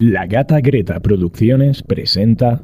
La Gata Greta Producciones presenta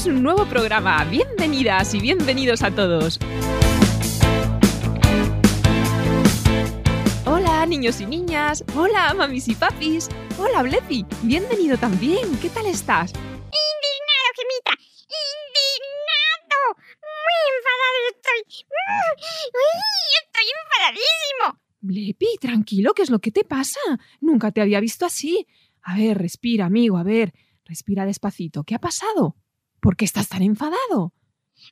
comenzamos un nuevo programa. Bienvenidas y bienvenidos a todos. Hola, niños y niñas. Hola, mamis y papis. Hola, Blepi. Bienvenido también. ¿Qué tal estás? Indignado, Gemita. Indignado. Muy enfadado estoy. Mm, uy, estoy enfadadísimo. Blepi, tranquilo, ¿qué es lo que te pasa? Nunca te había visto así. A ver, respira, amigo, a ver. Respira despacito. ¿Qué ha pasado? ¿Por qué estás tan enfadado?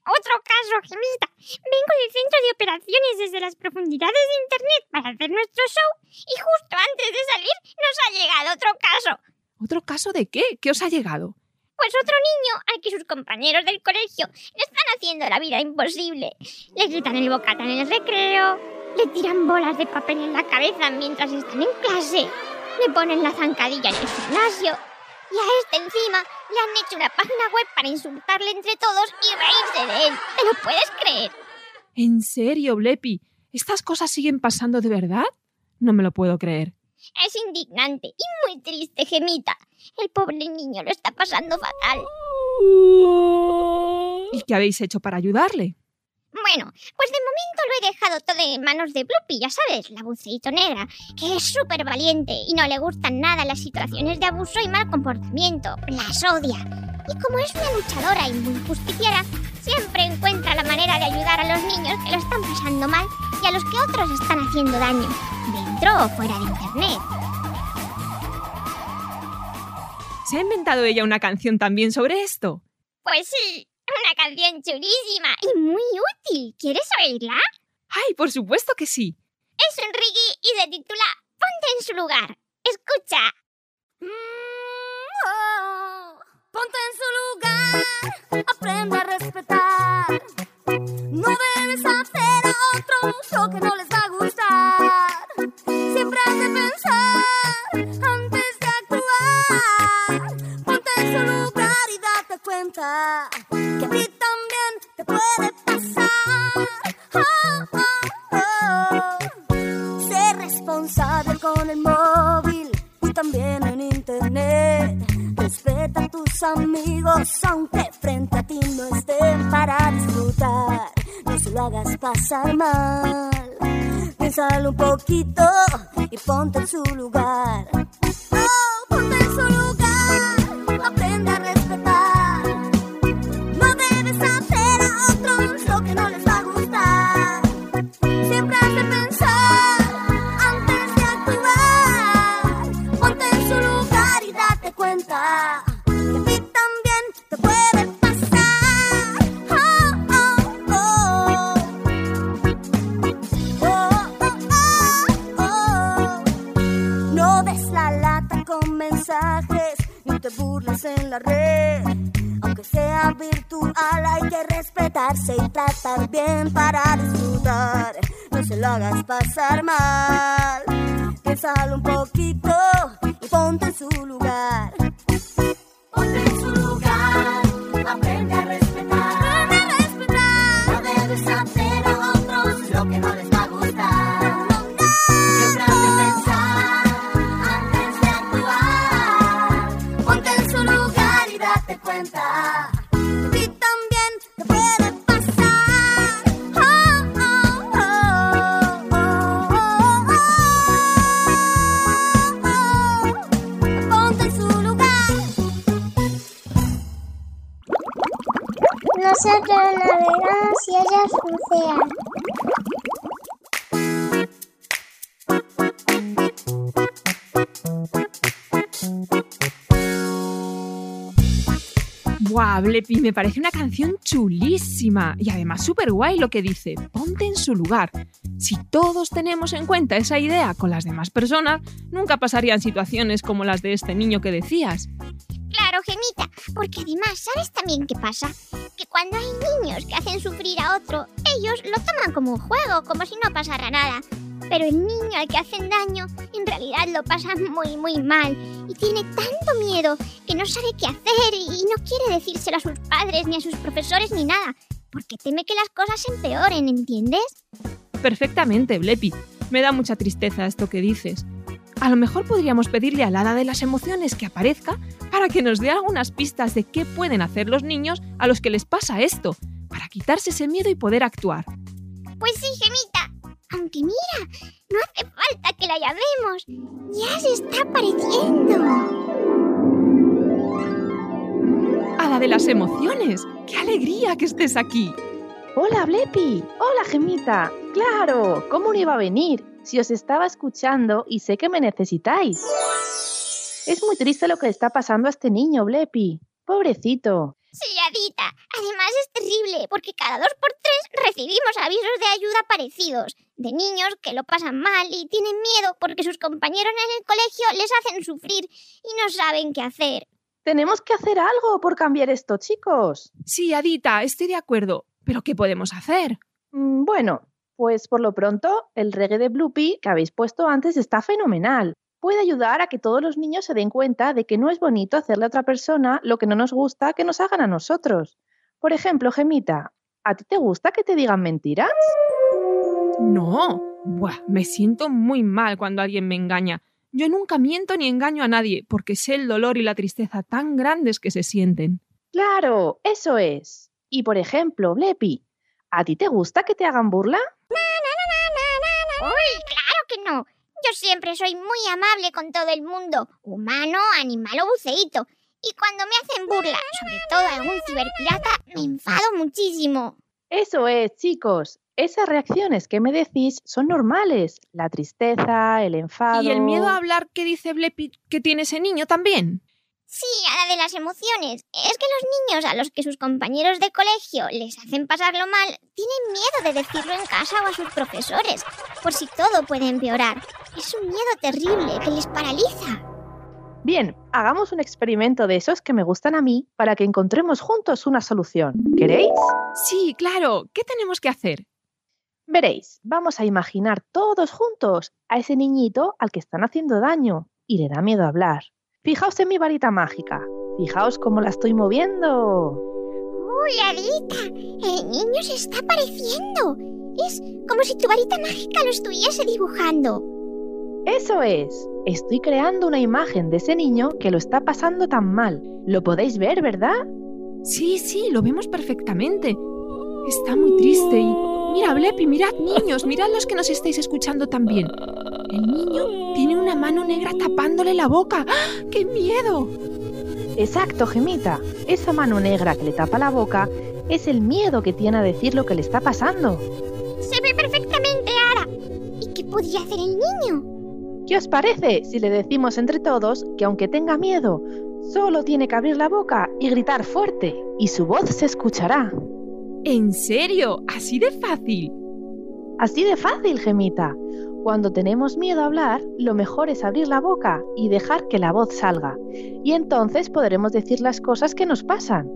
Otro caso, Gemita. Vengo del centro de operaciones desde las profundidades de Internet para hacer nuestro show y justo antes de salir nos ha llegado otro caso. ¿Otro caso de qué? ¿Qué os ha llegado? Pues otro niño al que sus compañeros del colegio le están haciendo la vida imposible. Le gritan el bocata en el recreo, le tiran bolas de papel en la cabeza mientras están en clase, le ponen la zancadilla en el gimnasio y a este encima le han hecho una página web para insultarle entre todos y reírse de él. ¿Te lo puedes creer? ¿En serio, Blepi? ¿Estas cosas siguen pasando de verdad? No me lo puedo creer. Es indignante y muy triste, Gemita. El pobre niño lo está pasando fatal. ¿Y qué habéis hecho para ayudarle? Bueno, pues de momento lo he dejado todo en manos de Bloopy, ya sabes, la buceito negra, que es súper valiente y no le gustan nada las situaciones de abuso y mal comportamiento, las odia. Y como es una luchadora y muy justiciera, siempre encuentra la manera de ayudar a los niños que lo están pasando mal y a los que otros están haciendo daño, dentro o fuera de Internet. ¿Se ha inventado ella una canción también sobre esto? Pues sí, una canción chulísima y muy útil. ¿Quieres oírla? ¡Ay, por supuesto que sí! Es un reggae y se titula Ponte en su lugar. Escucha. Ponte en su lugar, aprende Buah, Blepi, me parece una canción chulísima y además súper guay lo que dice, ponte en su lugar. Si todos tenemos en cuenta esa idea con las demás personas, nunca pasarían situaciones como las de este niño que decías. Claro, Gemita, porque además, ¿sabes también qué pasa? Que cuando hay niños que hacen sufrir a otro, ellos lo toman como un juego, como si no pasara nada. Pero el niño al que hacen daño, en realidad lo pasa muy, muy mal y tiene tanto miedo que no sabe qué hacer y no quiere decírselo a sus padres, ni a sus profesores, ni nada, porque teme que las cosas empeoren, ¿entiendes? Perfectamente, Blepi. Me da mucha tristeza esto que dices. A lo mejor podríamos pedirle al hada de las emociones que aparezca para que nos dé algunas pistas de qué pueden hacer los niños a los que les pasa esto, para quitarse ese miedo y poder actuar. Pues sí, Gemita. Mira, no hace falta que la llamemos. Ya se está apareciendo. Hada de las emociones, qué alegría que estés aquí. Hola, Blepi. Hola, Gemita. Claro, ¿cómo no iba a venir? Si os estaba escuchando y sé que me necesitáis. Es muy triste lo que le está pasando a este niño, Blepi. Pobrecito. Sí, Adita. Además es terrible porque cada dos por tres recibimos avisos de ayuda parecidos. De niños que lo pasan mal y tienen miedo porque sus compañeros en el colegio les hacen sufrir y no saben qué hacer. Tenemos que hacer algo por cambiar esto, chicos. Sí, Adita, estoy de acuerdo. ¿Pero qué podemos hacer? Mm, Bueno, pues por lo pronto, el reggae de Bloopy que habéis puesto antes está fenomenal. Puede ayudar a que todos los niños se den cuenta de que no es bonito hacerle a otra persona lo que no nos gusta que nos hagan a nosotros. Por ejemplo, Gemita, ¿a ti te gusta que te digan mentiras? No. Buah, me siento muy mal cuando alguien me engaña. Yo nunca miento ni engaño a nadie porque sé el dolor y la tristeza tan grandes que se sienten. Claro, eso es. Y por ejemplo, Blepi, ¿a ti te gusta que te hagan burla? ¡Uy, claro que no! Yo siempre soy muy amable con todo el mundo, humano, animal o buceíto. Y cuando me hacen burla, sobre todo algún ciberpirata, me enfado muchísimo. Eso es, chicos. Esas reacciones que me decís son normales. La tristeza, el enfado. ¿Y el miedo a hablar que dice Blepi que tiene ese niño también? Sí, a la de las emociones. Es que los niños a los que sus compañeros de colegio les hacen pasarlo mal tienen miedo de decirlo en casa o a sus profesores, por si todo puede empeorar. Es un miedo terrible que les paraliza. Bien, hagamos un experimento de esos que me gustan a mí para que encontremos juntos una solución. ¿Queréis? Sí, claro. ¿Qué tenemos que hacer? Veréis, vamos a imaginar todos juntos a ese niñito al que están haciendo daño y le da miedo hablar. Fijaos en mi varita mágica. Fijaos cómo la estoy moviendo. ¡Uy, Adita! El niño se está apareciendo. Es como si tu varita mágica lo estuviese dibujando. Eso es. Estoy creando una imagen de ese niño que lo está pasando tan mal. Lo podéis ver, ¿verdad? Sí, sí, lo vemos perfectamente. Está muy triste y... Mira, Blepi, mirad niños, mirad los que nos estáis escuchando también. El niño tiene una mano negra tapándole la boca. ¡Ah! ¡Qué miedo! Exacto, Gemita. Esa mano negra que le tapa la boca es el miedo que tiene a decir lo que le está pasando. Se ve perfectamente, Ara. ¿Y qué podría hacer el niño? ¿Qué os parece si le decimos entre todos que aunque tenga miedo, solo tiene que abrir la boca y gritar fuerte y su voz se escuchará? ¿En serio? ¿Así de fácil? Así de fácil, Gemita. Cuando tenemos miedo a hablar, lo mejor es abrir la boca y dejar que la voz salga. Y entonces podremos decir las cosas que nos pasan.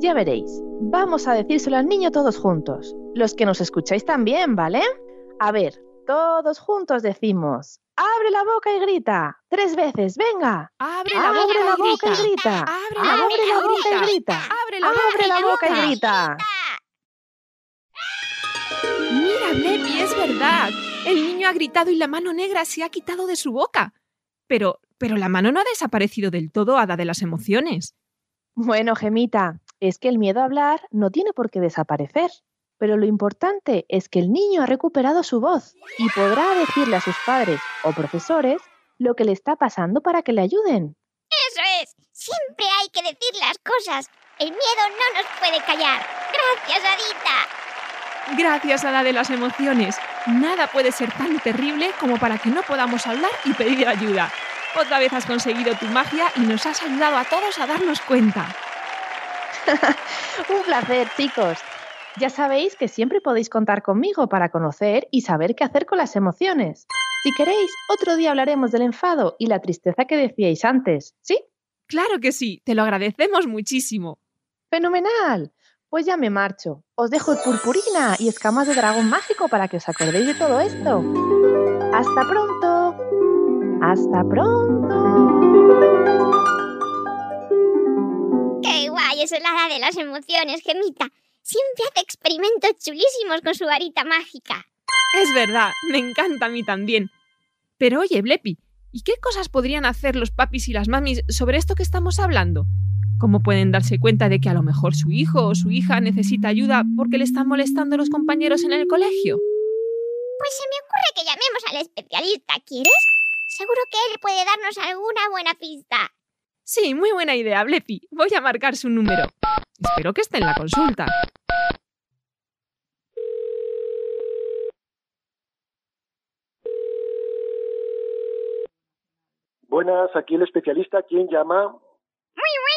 Ya veréis, vamos a decírselo al niño todos juntos. Los que nos escucháis también, ¿vale? A ver, todos juntos decimos, abre la boca y grita. Tres veces, venga. ¡Abre la Abre boca, la y boca grita! y grita. ¡Abre la Abre boca la y boca y grita! ¡Abre la Abre la boca y grita! Mira, Blepi, es verdad. El niño ha gritado y la mano negra se ha quitado de su boca. Pero, pero la mano no ha desaparecido del todo, hada de las emociones. Bueno, Gemita, es que el miedo a hablar no tiene por qué desaparecer. Pero lo importante es que el niño ha recuperado su voz y podrá decirle a sus padres o profesores lo que le está pasando para que le ayuden. Eso es. Siempre hay que decir las cosas. El miedo no nos puede callar. Gracias, Adita. Gracias a la de las emociones. Nada puede ser tan terrible como para que no podamos hablar y pedir ayuda. Otra vez has conseguido tu magia y nos has ayudado a todos a darnos cuenta. Un placer, chicos. Ya sabéis que siempre podéis contar conmigo para conocer y saber qué hacer con las emociones. Si queréis, otro día hablaremos del enfado y la tristeza que decíais antes, ¿sí? Claro que sí, te lo agradecemos muchísimo. ¡Fenomenal! Pues ya me marcho. Os dejo purpurina y escamas de dragón mágico para que os acordéis de todo esto. ¡Hasta pronto! ¡Hasta pronto! ¡Qué guay es la hada de las emociones, Gemita! Siempre hace experimentos chulísimos con su varita mágica. Es verdad, me encanta a mí también. Pero oye, Blepi, ¿y qué cosas podrían hacer los papis y las mamis sobre esto que estamos hablando? ¿Cómo pueden darse cuenta de que a lo mejor su hijo o su hija necesita ayuda porque le están molestando los compañeros en el colegio? Pues se me ocurre que llamemos al especialista, ¿quieres? Seguro que él puede darnos alguna buena pista. Sí, muy buena idea, Blepi. Voy a marcar su número. Espero que esté en la consulta. Buenas, aquí el especialista. ¿Quién llama? Muy buenas,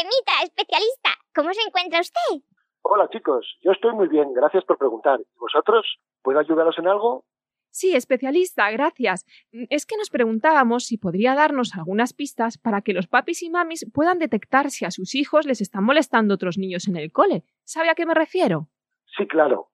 Gemita, especialista. ¿Cómo se encuentra usted? Hola chicos, yo estoy muy bien, gracias por preguntar. ¿Y vosotros? ¿Puedo ayudaros en algo? Sí, especialista, gracias. Es que nos preguntábamos si podría darnos algunas pistas para que los papis y mamis puedan detectar si a sus hijos les están molestando otros niños en el cole. ¿Sabe a qué me refiero? Sí, claro.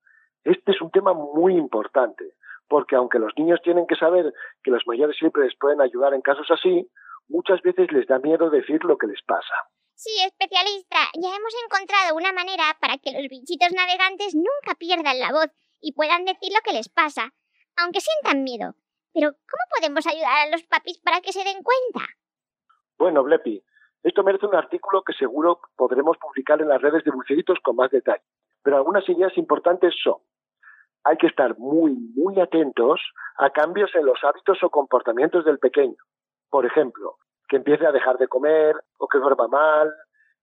Este es un tema muy importante, porque aunque los niños tienen que saber que los mayores siempre les pueden ayudar en casos así, muchas veces les da miedo decir lo que les pasa. Sí, especialista, ya hemos encontrado una manera para que los bichitos navegantes nunca pierdan la voz y puedan decir lo que les pasa, aunque sientan miedo. Pero, ¿cómo podemos ayudar a los papis para que se den cuenta? Bueno, Blepi, esto merece un artículo que seguro podremos publicar en las redes de buceritos con más detalle. Pero algunas ideas importantes son, hay que estar muy, muy atentos a cambios en los hábitos o comportamientos del pequeño. Por ejemplo, que empiece a dejar de comer o que duerma mal,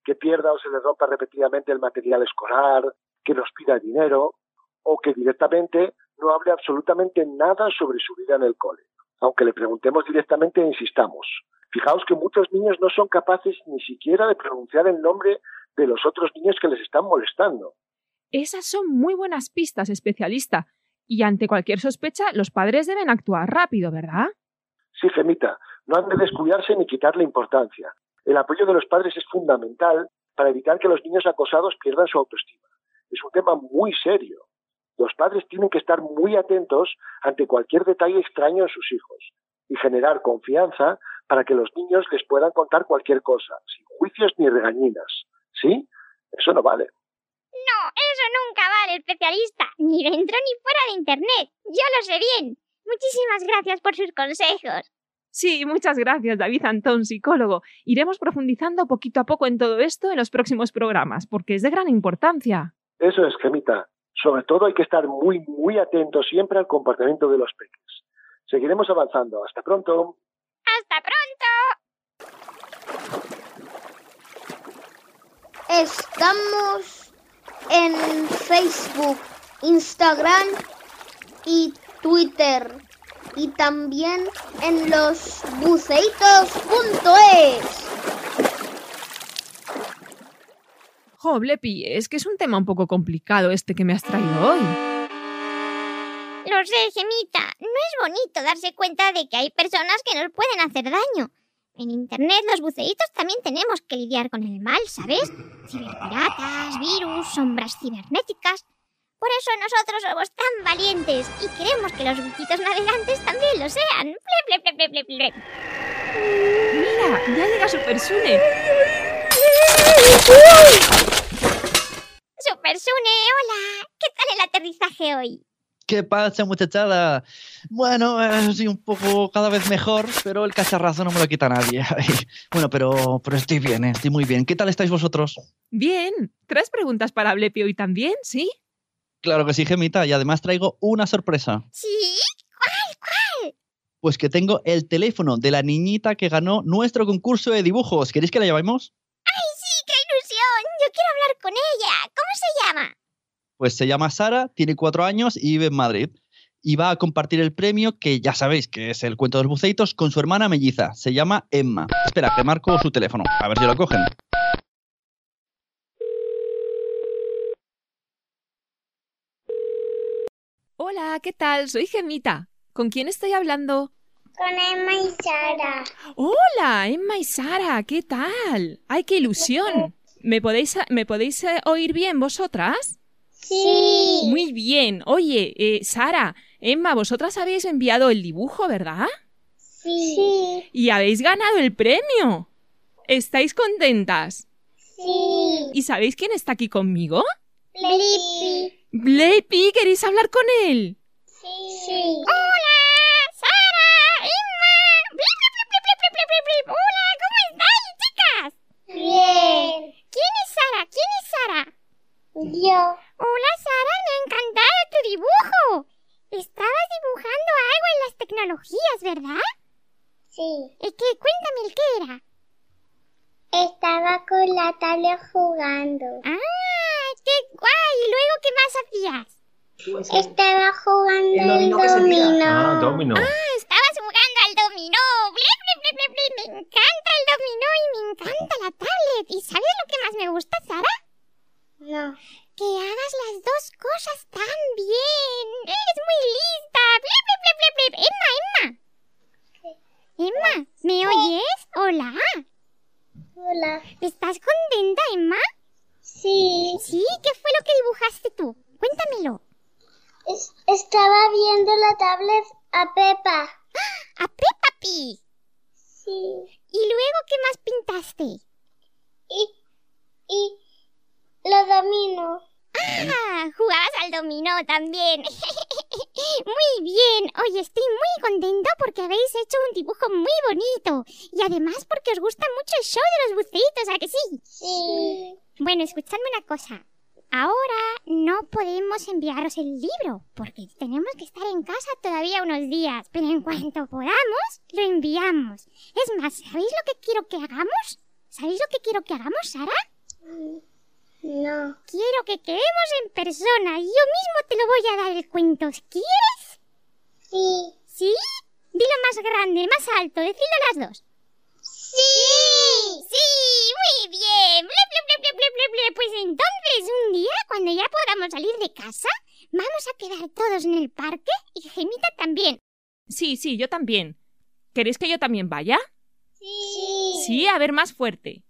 que pierda o se le rompa repetidamente el material escolar, que nos pida dinero o que directamente no hable absolutamente nada sobre su vida en el cole. Aunque le preguntemos directamente e insistamos. Fijaos que muchos niños no son capaces ni siquiera de pronunciar el nombre de los otros niños que les están molestando. Esas son muy buenas pistas, especialista. Y ante cualquier sospecha, los padres deben actuar rápido, ¿verdad? Sí, Gemita, no han de descuidarse ni quitarle importancia. El apoyo de los padres es fundamental para evitar que los niños acosados pierdan su autoestima. Es un tema muy serio. Los padres tienen que estar muy atentos ante cualquier detalle extraño en sus hijos y generar confianza para que los niños les puedan contar cualquier cosa, sin juicios ni regañinas. ¿Sí? Eso no vale. No, eso nunca vale, especialista, ni dentro ni fuera de Internet. Yo lo sé bien. Muchísimas gracias por sus consejos. Sí, muchas gracias, David Antón, psicólogo. Iremos profundizando poquito a poco en todo esto en los próximos programas, porque es de gran importancia. Eso es, Gemita. Sobre todo hay que estar muy, muy atentos siempre al comportamiento de los peques. Seguiremos avanzando. Hasta pronto. ¡Hasta pronto! Estamos en Facebook, Instagram y Twitter. Y también en los buceitos.es. Jo, Blepi, es que es un tema un poco complicado este que me has traído hoy. Lo sé, Gemita. No es bonito darse cuenta de que hay personas que nos pueden hacer daño. En Internet los buceitos también tenemos que lidiar con el mal, ¿sabes? Ciberpiratas, virus, sombras cibernéticas. Por eso nosotros somos tan valientes y queremos que los bichitos navegantes también lo sean. Ple, ple, ple, ple, ple, ple. Mira, ya llega Super Sune. Super Sune, hola. ¿Qué tal el aterrizaje hoy? ¿Qué pasa, muchachada? Bueno, eh, sí, un poco cada vez mejor, pero el cacharrazo no me lo quita nadie. bueno, pero, pero estoy bien, eh, estoy muy bien. ¿Qué tal estáis vosotros? Bien. ¿Tres preguntas para Blepi hoy también? ¿Sí? Claro que sí, Gemita, y además traigo una sorpresa. ¿Sí? ¿Cuál? ¿Cuál? Pues que tengo el teléfono de la niñita que ganó nuestro concurso de dibujos. ¿Queréis que la llevemos? ¡Ay, sí! ¡Qué ilusión! Yo quiero hablar con ella. se llama? Pues se llama Sara, tiene cuatro años y vive en Madrid. Y va a compartir el premio, que ya sabéis que es el cuento de los buceitos, con su hermana melliza. Se llama Emma. Espera, que marco su teléfono. A ver si lo cogen. Hola, ¿qué tal? Soy Gemita. ¿Con quién estoy hablando? Con Emma y Sara. Hola, Emma y Sara, ¿qué tal? ¡Ay, qué ilusión! ¿Me podéis, ¿me podéis eh, oír bien vosotras? Sí. Muy bien. Oye, eh, Sara, Emma, vosotras habéis enviado el dibujo, ¿verdad? Sí. Y habéis ganado el premio. ¿Estáis contentas? Sí. ¿Y sabéis quién está aquí conmigo? Blippi. Blepi, ¿queréis hablar con él? Sí. ¡Hola! ¡Sara! ¡Emma! ¡Blip, blip, blip, blip, blip, blip, blip, blip! ¡Hola! ¿Cómo estáis, chicas? Bien. ¿Quién es Sara? ¿Quién es Sara? Yo. Hola, Sara, me ha encantado tu dibujo. Estabas dibujando algo en las tecnologías, ¿verdad? Sí. ¿Y qué? Cuéntame el qué era. Estaba con la tablet jugando. ¡Ah! ¡Qué guay! ¿Y luego qué más hacías? Estaba jugando El el dominó dominó. Ah, dominó. Ah, estabas jugando al dominó. Me encanta el dominó y me encanta la tablet. ¿Y sabes lo que más me gusta, Sara? No. Que hagas las dos cosas tan bien. Eres muy lista. Emma, Emma. Emma, ¿me oyes? Hola. Hola. ¿Estás contenta, Emma? Sí. Sí, ¿qué fue lo que dibujaste tú? Cuéntamelo. Es- estaba viendo la tablet a Pepa. A Peppa Pig. Sí. ¿Y luego qué más pintaste? Y, y lo domino. Ah, jugabas al dominó también. muy bien. Oye, estoy muy contento porque habéis hecho un dibujo muy bonito. Y además porque os gusta mucho el show de los buceitos, ¿a que sí? Sí. Bueno, escuchadme una cosa. Ahora no podemos enviaros el libro porque tenemos que estar en casa todavía unos días. Pero en cuanto podamos, lo enviamos. Es más, ¿sabéis lo que quiero que hagamos? ¿Sabéis lo que quiero que hagamos, Sara? No. Quiero que quedemos en persona. Yo mismo te lo voy a dar el cuento. ¿Quieres? Sí. ¿Sí? Dilo más grande, más alto. Decidlo las dos. Sí. ¡Sí! ¡Muy bien! ¡Ble, ble, ble, ble, ble, ble, ble! Pues entonces, un día, cuando ya podamos salir de casa, vamos a quedar todos en el parque y Gemita también. Sí, sí, yo también. ¿Queréis que yo también vaya? Sí. Sí, a ver, más fuerte.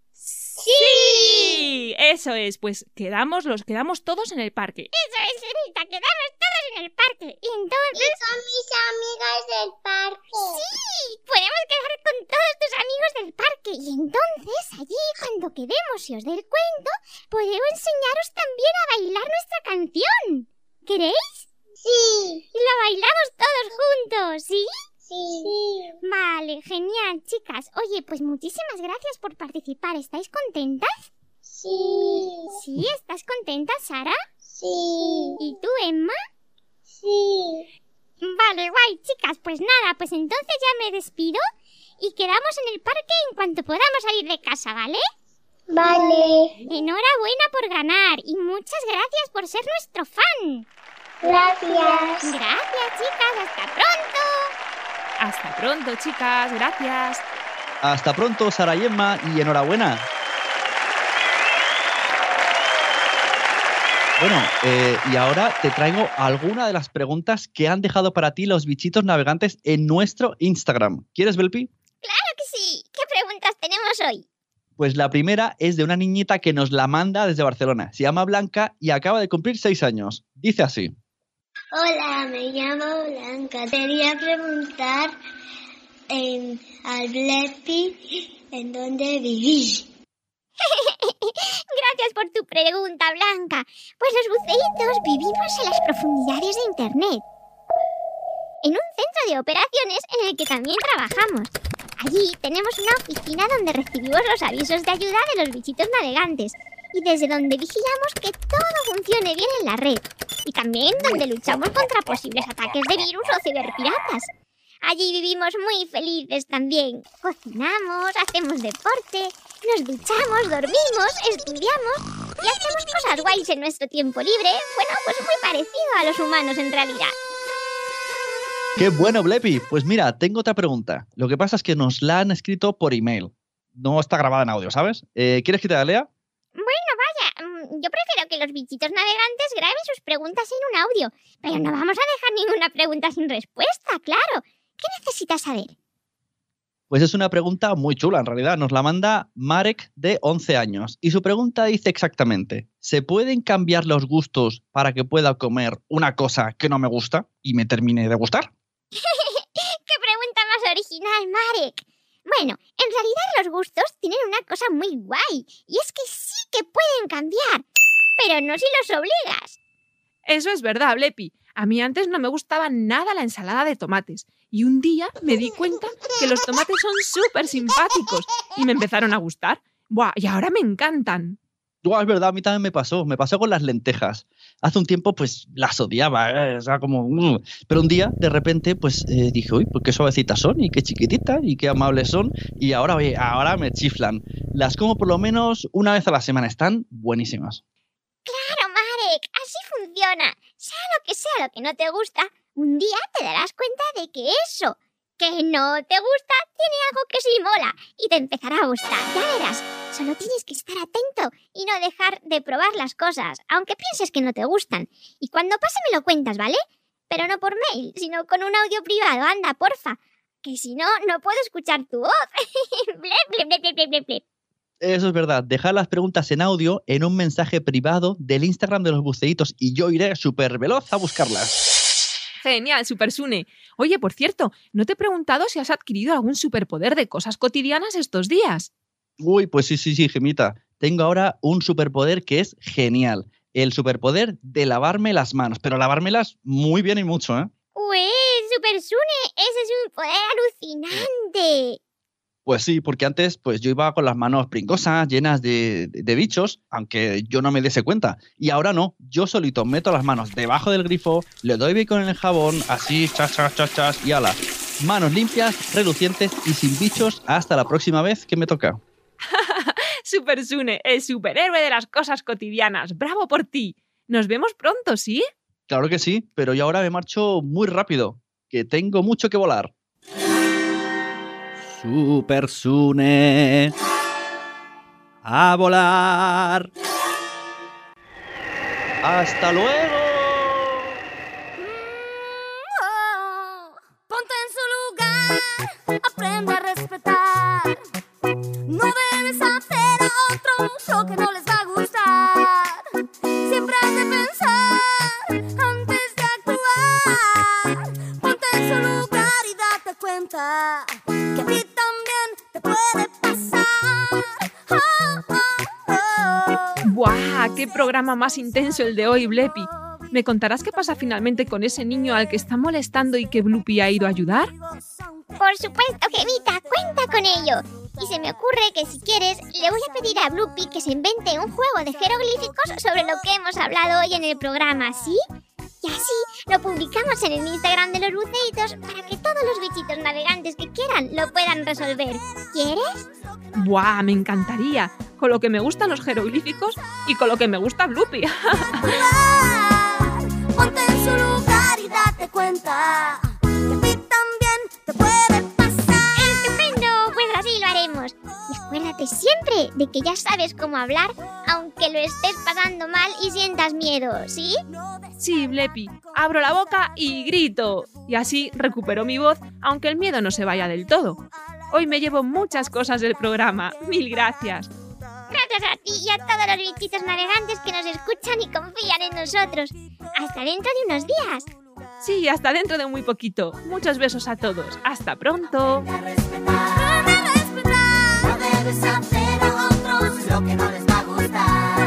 Sí. Eso es, pues quedamos, los quedamos todos en el parque. Eso es, Gemita, quedamos todos en el parque. Y entonces... con mis amigas del parque. ¡Sí! Podemos quedar con todos tus amigos del parque. Y entonces, allí, cuando quedemos y os dé el cuento, podemos enseñaros también a bailar nuestra canción. ¿Queréis? Sí. Y la bailamos todos juntos, ¿sí? Sí. Vale, genial, chicas. Oye, pues muchísimas gracias por participar. ¿Estáis contentas? Sí. ¿Sí? ¿Estás contenta, Sara? Sí. ¿Y tú, Emma? Sí. Vale, guay, chicas. Pues nada, pues entonces ya me despido y quedamos en el parque en cuanto podamos salir de casa, ¿vale? Vale. Enhorabuena por ganar y muchas gracias por ser nuestro fan. Gracias. Gracias, chicas. Hasta pronto. Hasta pronto, chicas. Gracias. Hasta pronto, Sara y Emma, y enhorabuena. Bueno, eh, y ahora te traigo alguna de las preguntas que han dejado para ti los bichitos navegantes en nuestro Instagram. ¿Quieres, Belpi? Claro que sí. ¿Qué preguntas tenemos hoy? Pues la primera es de una niñita que nos la manda desde Barcelona. Se llama Blanca y acaba de cumplir seis años. Dice así. Hola, me llamo Blanca. Quería preguntar em, al Blepi en dónde vivís. Gracias por tu pregunta, Blanca. Pues los buceitos vivimos en las profundidades de Internet. En un centro de operaciones en el que también trabajamos. Allí tenemos una oficina donde recibimos los avisos de ayuda de los bichitos navegantes y desde donde vigilamos que todo funcione bien en la red. Y también donde luchamos contra posibles ataques de virus o ciberpiratas. Allí vivimos muy felices también. Cocinamos, hacemos deporte, nos duchamos, dormimos, estudiamos. y hacemos cosas guays en nuestro tiempo libre, bueno, pues muy parecido a los humanos en realidad. ¡Qué bueno, Blepi! Pues mira, tengo otra pregunta. Lo que pasa es que nos la han escrito por email. No está grabada en audio, ¿sabes? Eh, ¿Quieres que te la lea? Bueno, vaya, mm, yo prefiero que los bichitos navegantes graben sus preguntas en un audio, pero no vamos a dejar ninguna pregunta sin respuesta, claro. ¿Qué necesitas saber? Pues es una pregunta muy chula, en realidad. Nos la manda Marek, de 11 años. Y su pregunta dice exactamente, ¿se pueden cambiar los gustos para que pueda comer una cosa que no me gusta y me termine de gustar? ¡Qué pregunta más original, Marek! Bueno, en realidad los gustos tienen una cosa muy guay, y es que sí que pueden cambiar, pero no si los obligas. Eso es verdad, Blepi. A mí antes no me gustaba nada la ensalada de tomates y un día me di cuenta que los tomates son súper simpáticos y me empezaron a gustar. Buah, y ahora me encantan. Es verdad, a mí también me pasó. Me pasó con las lentejas. Hace un tiempo, pues, las odiaba. ¿eh? O sea, como... mm. Pero un día, de repente, pues, eh, dije, uy, pues qué suavecitas son y qué chiquititas y qué amables son. Y ahora, oye, ahora me chiflan. Las como por lo menos una vez a la semana. Están buenísimas. Claro, Marek, así funciona. Sea lo que sea lo que no te gusta, un día te darás cuenta de que eso que no te gusta tiene algo que sí mola y te empezará a gustar. Ya verás, solo tienes que estar atento y no dejar de probar las cosas, aunque pienses que no te gustan. Y cuando pase me lo cuentas, ¿vale? Pero no por mail, sino con un audio privado, anda, porfa. Que si no, no puedo escuchar tu voz. blep, blep, blep, blep. Eso es verdad. Dejar las preguntas en audio en un mensaje privado del Instagram de los buceitos y yo iré súper veloz a buscarlas. Genial, Super Sune. Oye, por cierto, no te he preguntado si has adquirido algún superpoder de cosas cotidianas estos días. Uy, pues sí, sí, sí, Gemita. Tengo ahora un superpoder que es genial. El superpoder de lavarme las manos, pero lavármelas muy bien y mucho, ¿eh? Ué, Super Sune, ese es un poder alucinante. Pues sí, porque antes pues yo iba con las manos pringosas, llenas de, bichos, aunque yo no me diese cuenta. Y ahora no, yo solito meto las manos debajo del grifo, le doy bien con el jabón, así, chas, chas, chas, chas, y ala. Manos limpias, relucientes y sin bichos hasta la próxima vez que me toca. Super Sune, el superhéroe de las cosas cotidianas. ¡Bravo por ti! Nos vemos pronto, ¿sí? Claro que sí, pero yo ahora me marcho muy rápido, que tengo mucho que volar. Super Sune. A volar. Hasta luego. Oh, Ponte en su lugar, aprende a respetar. No debes hacer a otros lo que no les va a gustar. Siempre has de pensar antes de actuar. Ponte en su lugar y date cuenta que a ti puede pasar. Oh, oh, oh. ¡Buah! ¡Qué programa más intenso el de hoy, Blepi! ¿Me contarás qué pasa finalmente con ese niño al que está molestando y que Bloopy ha ido a ayudar? Por supuesto, Gemita, cuenta con ello. Y se me ocurre que si quieres, le voy a pedir a Bloopy que se invente un juego de jeroglíficos sobre lo que hemos hablado hoy en el programa, ¿sí? Y así lo publicamos en el Instagram de los buceitos para que todos los bichitos navegantes que quieran lo puedan resolver. ¿Quieres? ¡Buah! Me encantaría. Con lo que me gustan los jeroglíficos y con lo que me gusta Bloopy. Ponte en su lugar y date cuenta Siempre de que ya sabes cómo hablar, aunque lo estés pasando mal y sientas miedo, ¿sí? Sí, Blepi. Abro la boca y grito. Y así recupero mi voz, aunque el miedo no se vaya del todo. Hoy me llevo muchas cosas del programa. Mil gracias. Gracias a ti y a todos los bichitos navegantes que nos escuchan y confían en nosotros. Hasta dentro de unos días. Sí, hasta dentro de muy poquito. Muchos besos a todos. Hasta pronto. Debes hacer a otros lo que no les va a gustar.